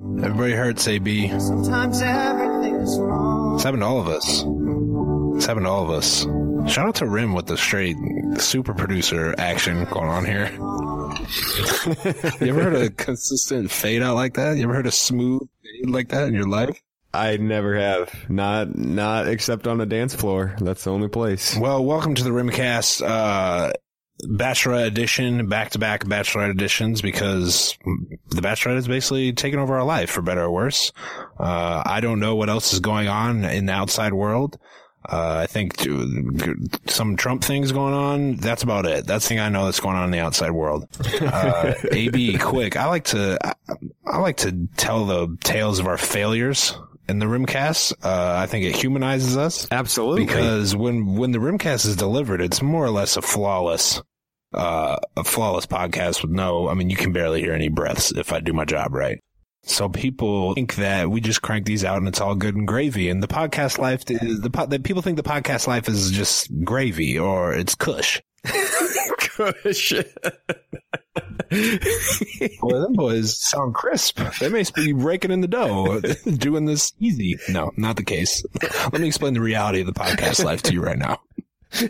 Everybody hurts, AB. Sometimes everything is wrong. It's happened to all of us. It's happened to all of us. Shout out to Rim with the straight super producer action going on here. you ever heard a consistent fade out like that? You ever heard a smooth fade like that in your life? I never have. Not not except on a dance floor. That's the only place. Well, welcome to the Rimcast uh, Bachelorette edition, back to back Bachelorette editions, because the Bachelorette is basically taking over our life for better or worse. Uh, I don't know what else is going on in the outside world. Uh, I think some Trump things going on. That's about it. That's the thing I know that's going on in the outside world. Uh, AB, quick. I like to, I, I like to tell the tales of our failures in the Rimcast. Uh, I think it humanizes us. Absolutely. Because when, when the Rimcast is delivered, it's more or less a flawless, uh, a flawless podcast with no, I mean, you can barely hear any breaths if I do my job right. So people think that we just crank these out and it's all good and gravy. And the podcast life is the, po- the people think the podcast life is just gravy or it's cush. Kush. Boy, them boys sound crisp. They may be raking in the dough, doing this easy. No, not the case. Let me explain the reality of the podcast life to you right now.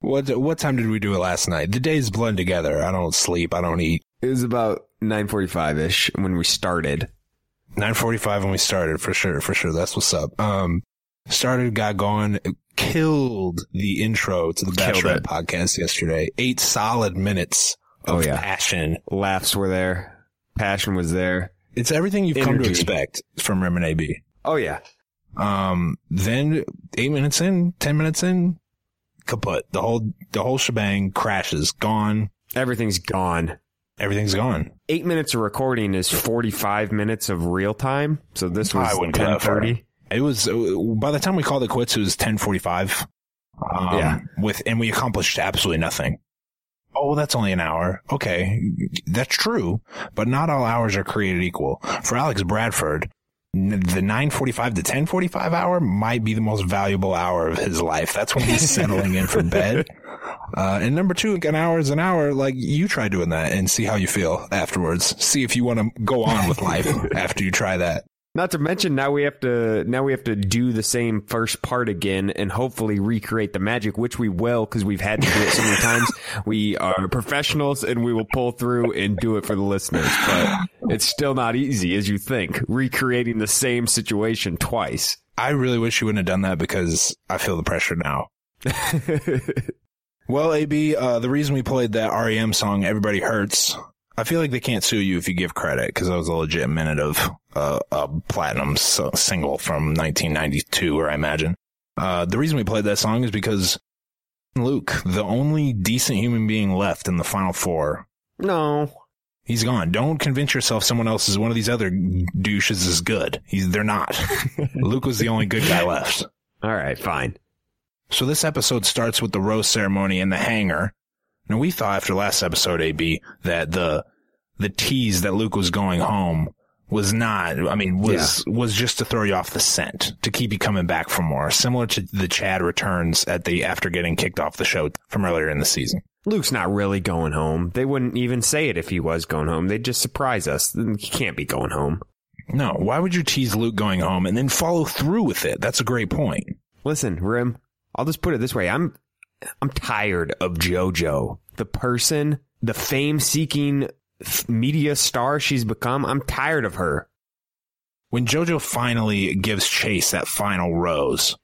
what what time did we do it last night? The days blend together. I don't sleep. I don't eat. It was about nine forty five ish when we started. Nine forty five when we started for sure. For sure. That's what's up. Um, started, got going, killed the intro to the Bachelor podcast yesterday. Eight solid minutes of oh, yeah. passion. Laughs were there. Passion was there. It's everything you've Energy. come to expect from Rim and AB. Oh yeah. Um, then eight minutes in, 10 minutes in, kaput. The whole, the whole shebang crashes, gone. Everything's gone. Everything's gone. Eight minutes of recording is 45 minutes of real time. So this was 1030. It was, uh, by the time we called it quits, it was 1045. Um, Yeah. With, and we accomplished absolutely nothing. Oh, that's only an hour. Okay. That's true, but not all hours are created equal. For Alex Bradford, n- the 945 to 1045 hour might be the most valuable hour of his life. That's when he's settling in for bed. Uh, and number two, an hour is an hour. Like you try doing that and see how you feel afterwards. See if you want to go on with life after you try that. Not to mention now we have to now we have to do the same first part again and hopefully recreate the magic, which we will because we've had to do it so many times. We are professionals and we will pull through and do it for the listeners. But it's still not easy as you think, recreating the same situation twice. I really wish you wouldn't have done that because I feel the pressure now. Well, AB, uh, the reason we played that REM song, Everybody Hurts, I feel like they can't sue you if you give credit because that was a legit minute of uh, a platinum s- single from 1992, or I imagine. Uh, the reason we played that song is because Luke, the only decent human being left in the final four, no. he's gone. Don't convince yourself someone else is one of these other douches is good. He's, they're not. Luke was the only good guy left. All right, fine. So this episode starts with the rose ceremony in the hangar. Now we thought after last episode, AB, that the the tease that Luke was going home was not. I mean, was was just to throw you off the scent to keep you coming back for more, similar to the Chad returns at the after getting kicked off the show from earlier in the season. Luke's not really going home. They wouldn't even say it if he was going home. They'd just surprise us. He can't be going home. No, why would you tease Luke going home and then follow through with it? That's a great point. Listen, Rim, I'll just put it this way. I'm I'm tired of JoJo. The person, the fame seeking media star she's become. I'm tired of her. when JoJo finally gives Chase that final rose,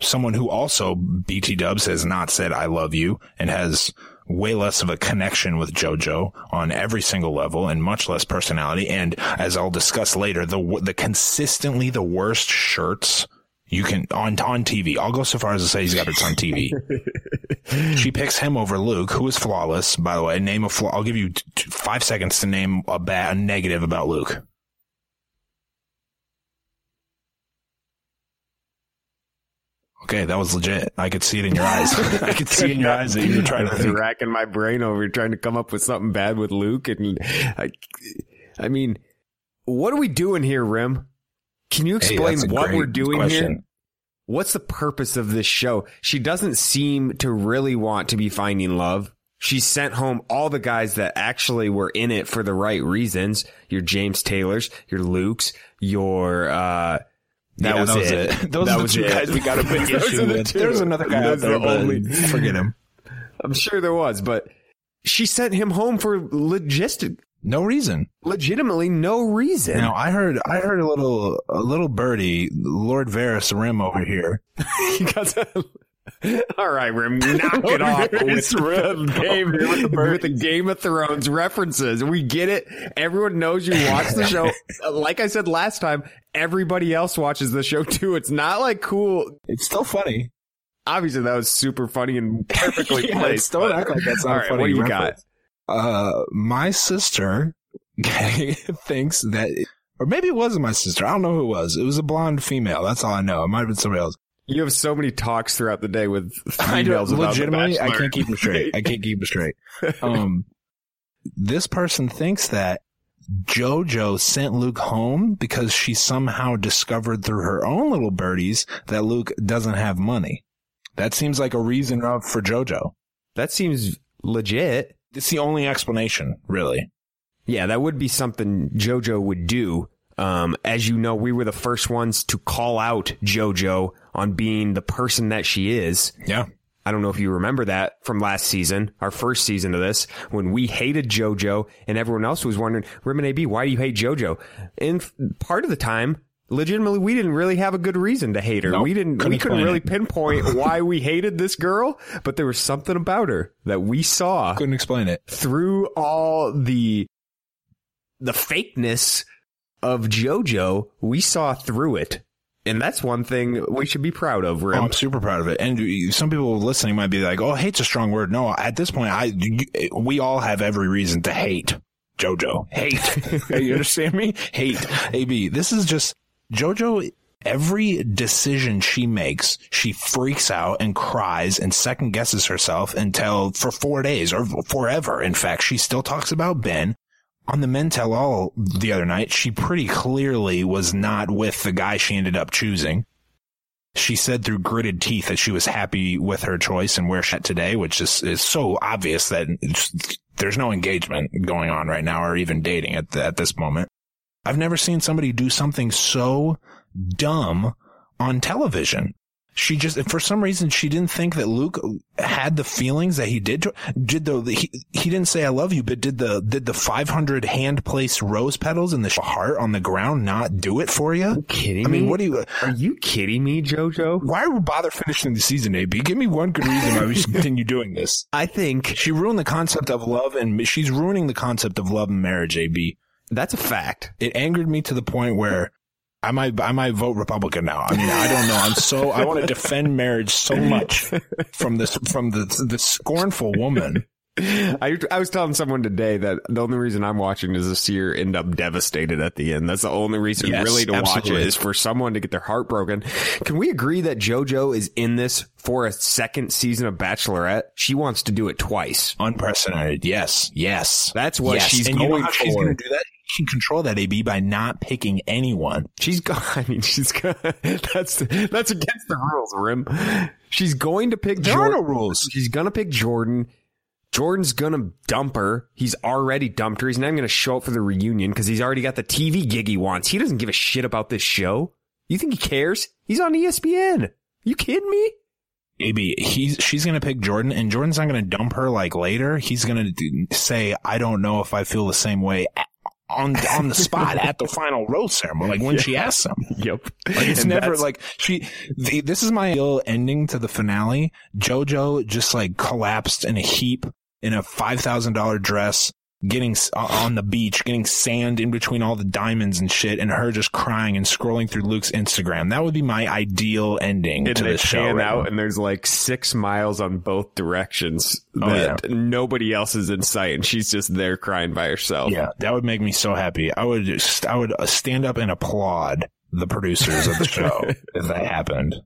someone who also BT Dubs has not said I love you and has way less of a connection with JoJo on every single level and much less personality. And as I'll discuss later, the the consistently the worst shirts you can on on TV. I'll go so far as to say he's got it on TV. she picks him over Luke, who is flawless, by the way. Name a flaw. I'll give you t- t- five seconds to name a bad, a negative about Luke. Okay, that was legit. I could see it in your eyes. I could see in your eyes that you were trying to think. racking my brain over trying to come up with something bad with Luke, and I, I mean, what are we doing here, Rim? Can you explain a what we're doing question. here? What's the purpose of this show? She doesn't seem to really want to be finding love. She sent home all the guys that actually were in it for the right reasons. Your James Taylors, your Lukes, your, uh, that, Yeah, was, it. Those that are the was two it. guys we got a big issue the with. two. There's another guy out there, the only- forget him. I'm sure there was, but she sent him home for logistic, No reason. legitimately no reason. Now I heard I heard a little a little birdie, Lord Varys Rim over here. Because all right, Rim, knock it off with It's Rim. the game with the Game of Thrones references. We get it. Everyone knows you watch the show. Like I said last time, everybody else watches the show too. It's not like cool. It's still funny. Obviously, that was super funny and perfectly Yeah, placed. don't act like that's not All right, funny what do you reference. Uh, my sister thinks that, or maybe it wasn't my sister. I don't know who it was. It was a blonde female. That's all I know. It might have been somebody else. You have so many talks throughout the day with females don't, about legitimately, I can't keep them straight. I can't keep them straight. Um, this person thinks that JoJo sent Luke home because she somehow discovered through her own little birdies that Luke doesn't have money. That seems like a reason for JoJo. That seems legit. It's the only explanation, really. Yeah, that would be something JoJo would do. Um, as you know, we were the first ones to call out JoJo on being the person that she is. Yeah. I don't know if you remember that from last season, our first season of this, when we hated JoJo and everyone else was wondering, Rim and AB, why do you hate JoJo? And f- part of the time, legitimately, we didn't really have a good reason to hate her. Nope, we didn't, couldn't we couldn't really it. pinpoint why we hated this girl, but there was something about her that we saw Couldn't explain it. through all the the fakeness of JoJo, we saw through it. And that's one thing we should be proud of, Oh, I'm super proud of it. And some people listening might be like, "Oh, hate's a strong word." No, at this point, I we all have every reason to hate JoJo. Hate. you understand me? Hate. AB. This is just JoJo. Every decision she makes, she freaks out and cries and second guesses herself until for four days or forever. In fact, she still talks about Ben. On the Men Tell All the other night, she pretty clearly was not with the guy she ended up choosing she said through gritted teeth that she was happy with her choice and where she's at today, which is, is so obvious that there's no engagement going on right now or even dating at, the, at this moment. I've never seen somebody do something so dumb on television. She just, for some reason, she didn't think that Luke had the feelings that he did. To, did the he, he didn't say "I love you," but did the did the 500 hand placed rose petals in the heart on the ground not do it for you? kidding I mean, me? what do you? Are you kidding me, JoJo? Why bother finishing the season, AB? Give me one good reason why we should continue doing this. I think She ruined the concept of love and she's ruining the concept of love and marriage, AB. That's a fact. It angered me to the point where I might, I might vote Republican now. I mean, I don't know. I'm so, I want to defend marriage so much from this, from the, the scornful woman. I, I was telling someone today that the only reason I'm watching is to see her end up devastated at the end. That's the only reason Yes, really to watch absolutely. it is for someone to get their heart broken. Can we agree that JoJo is in this for a second season of Bachelorette? She wants to do it twice. Unprecedented. Yes. Yes. That's what yes. she's and you know going how she's going to do that? Can control that, AB, by not picking anyone. She's go- I mean, she's go- that's that's against the rules, Rim. She's going to pick There are Jordan. no rules. She's gonna pick Jordan. Jordan's gonna dump her. He's already dumped her. He's not even gonna show up for the reunion because he's already got the TV gig he wants. He doesn't give a shit about this show. You think he cares? He's on ESPN. You kidding me? AB, he's she's gonna pick Jordan, and Jordan's not gonna dump her like later. He's gonna say, "I don't know if I feel the same way." On on the spot at the final rose ceremony, like when she asks him, Yep. like it's And never like she. The, this is my ill ending to the finale. JoJo just like collapsed in a heap in a five thousand dollar dress, getting on the beach, getting sand in between all the diamonds and shit, and her just crying and scrolling through Luke's Instagram. That would be my ideal ending and to the show. pan right out now. and there's like six miles on both directions Oh, that nobody else is in sight and she's just there crying by herself. Yeah, that would make me so happy. I would just, I would uh, stand up and applaud the producers of the show if that happened.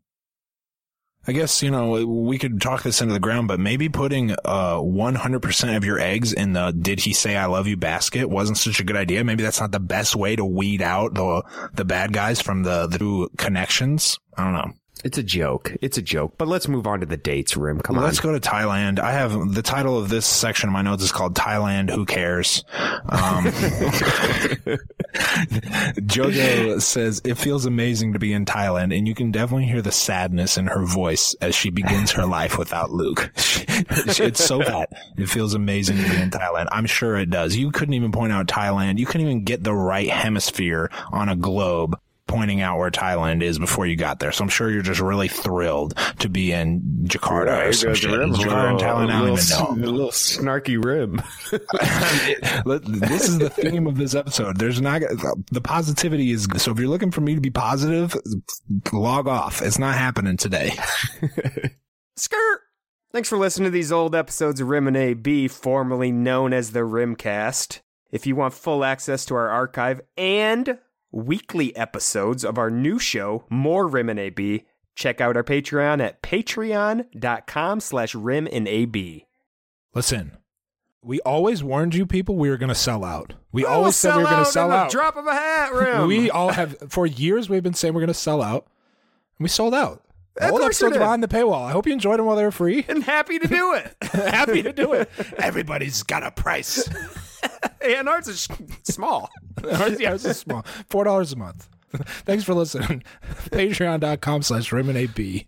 I guess, you know, we could talk this into the ground, but maybe putting uh 100% of your eggs in the did he say I love you basket wasn't such a good idea. Maybe that's not the best way to weed out the the bad guys from the the two connections. I don't know. It's a joke. It's a joke. But let's move on to the dates, Rim. Come on. Let's go to Thailand. I have the title of this section of my notes is called Thailand. Who cares? Um, Jojo says it feels amazing to be in Thailand, and you can definitely hear the sadness in her voice as she begins her life without Luke. it's so bad. It feels amazing to be in Thailand. I'm sure it does. You couldn't even point out Thailand. You couldn't even get the right hemisphere on a globe pointing out where Thailand is before you got there. So I'm sure you're just really thrilled to be in Jakarta or some shit. Jakarta and Thailand, I don't even know. A little snarky rim. this is the theme of this episode. There's not the positivity is so. If you're looking for me to be positive, log off. It's not happening today. Skirt. Thanks for listening to these old episodes of Rim and AB, formerly known as the Rimcast. If you want full access to our archive and weekly episodes of our new show, More Rim and AB, check out our Patreon at patreon.com slash rim and AB. Listen, we always warned you people we were going to sell out. We always said we were going to sell out. Drop of a hat, Rim. We all have, for years, we've been saying we're going to sell out. And we sold out. Of All episodes behind the paywall. I hope you enjoyed them while they were free. and happy to do it. Happy to do it. Everybody's got a price. and ours is small. yeah, it's a small. Four dollars a month. Thanks for listening. Patreon.com slash Rim and AB.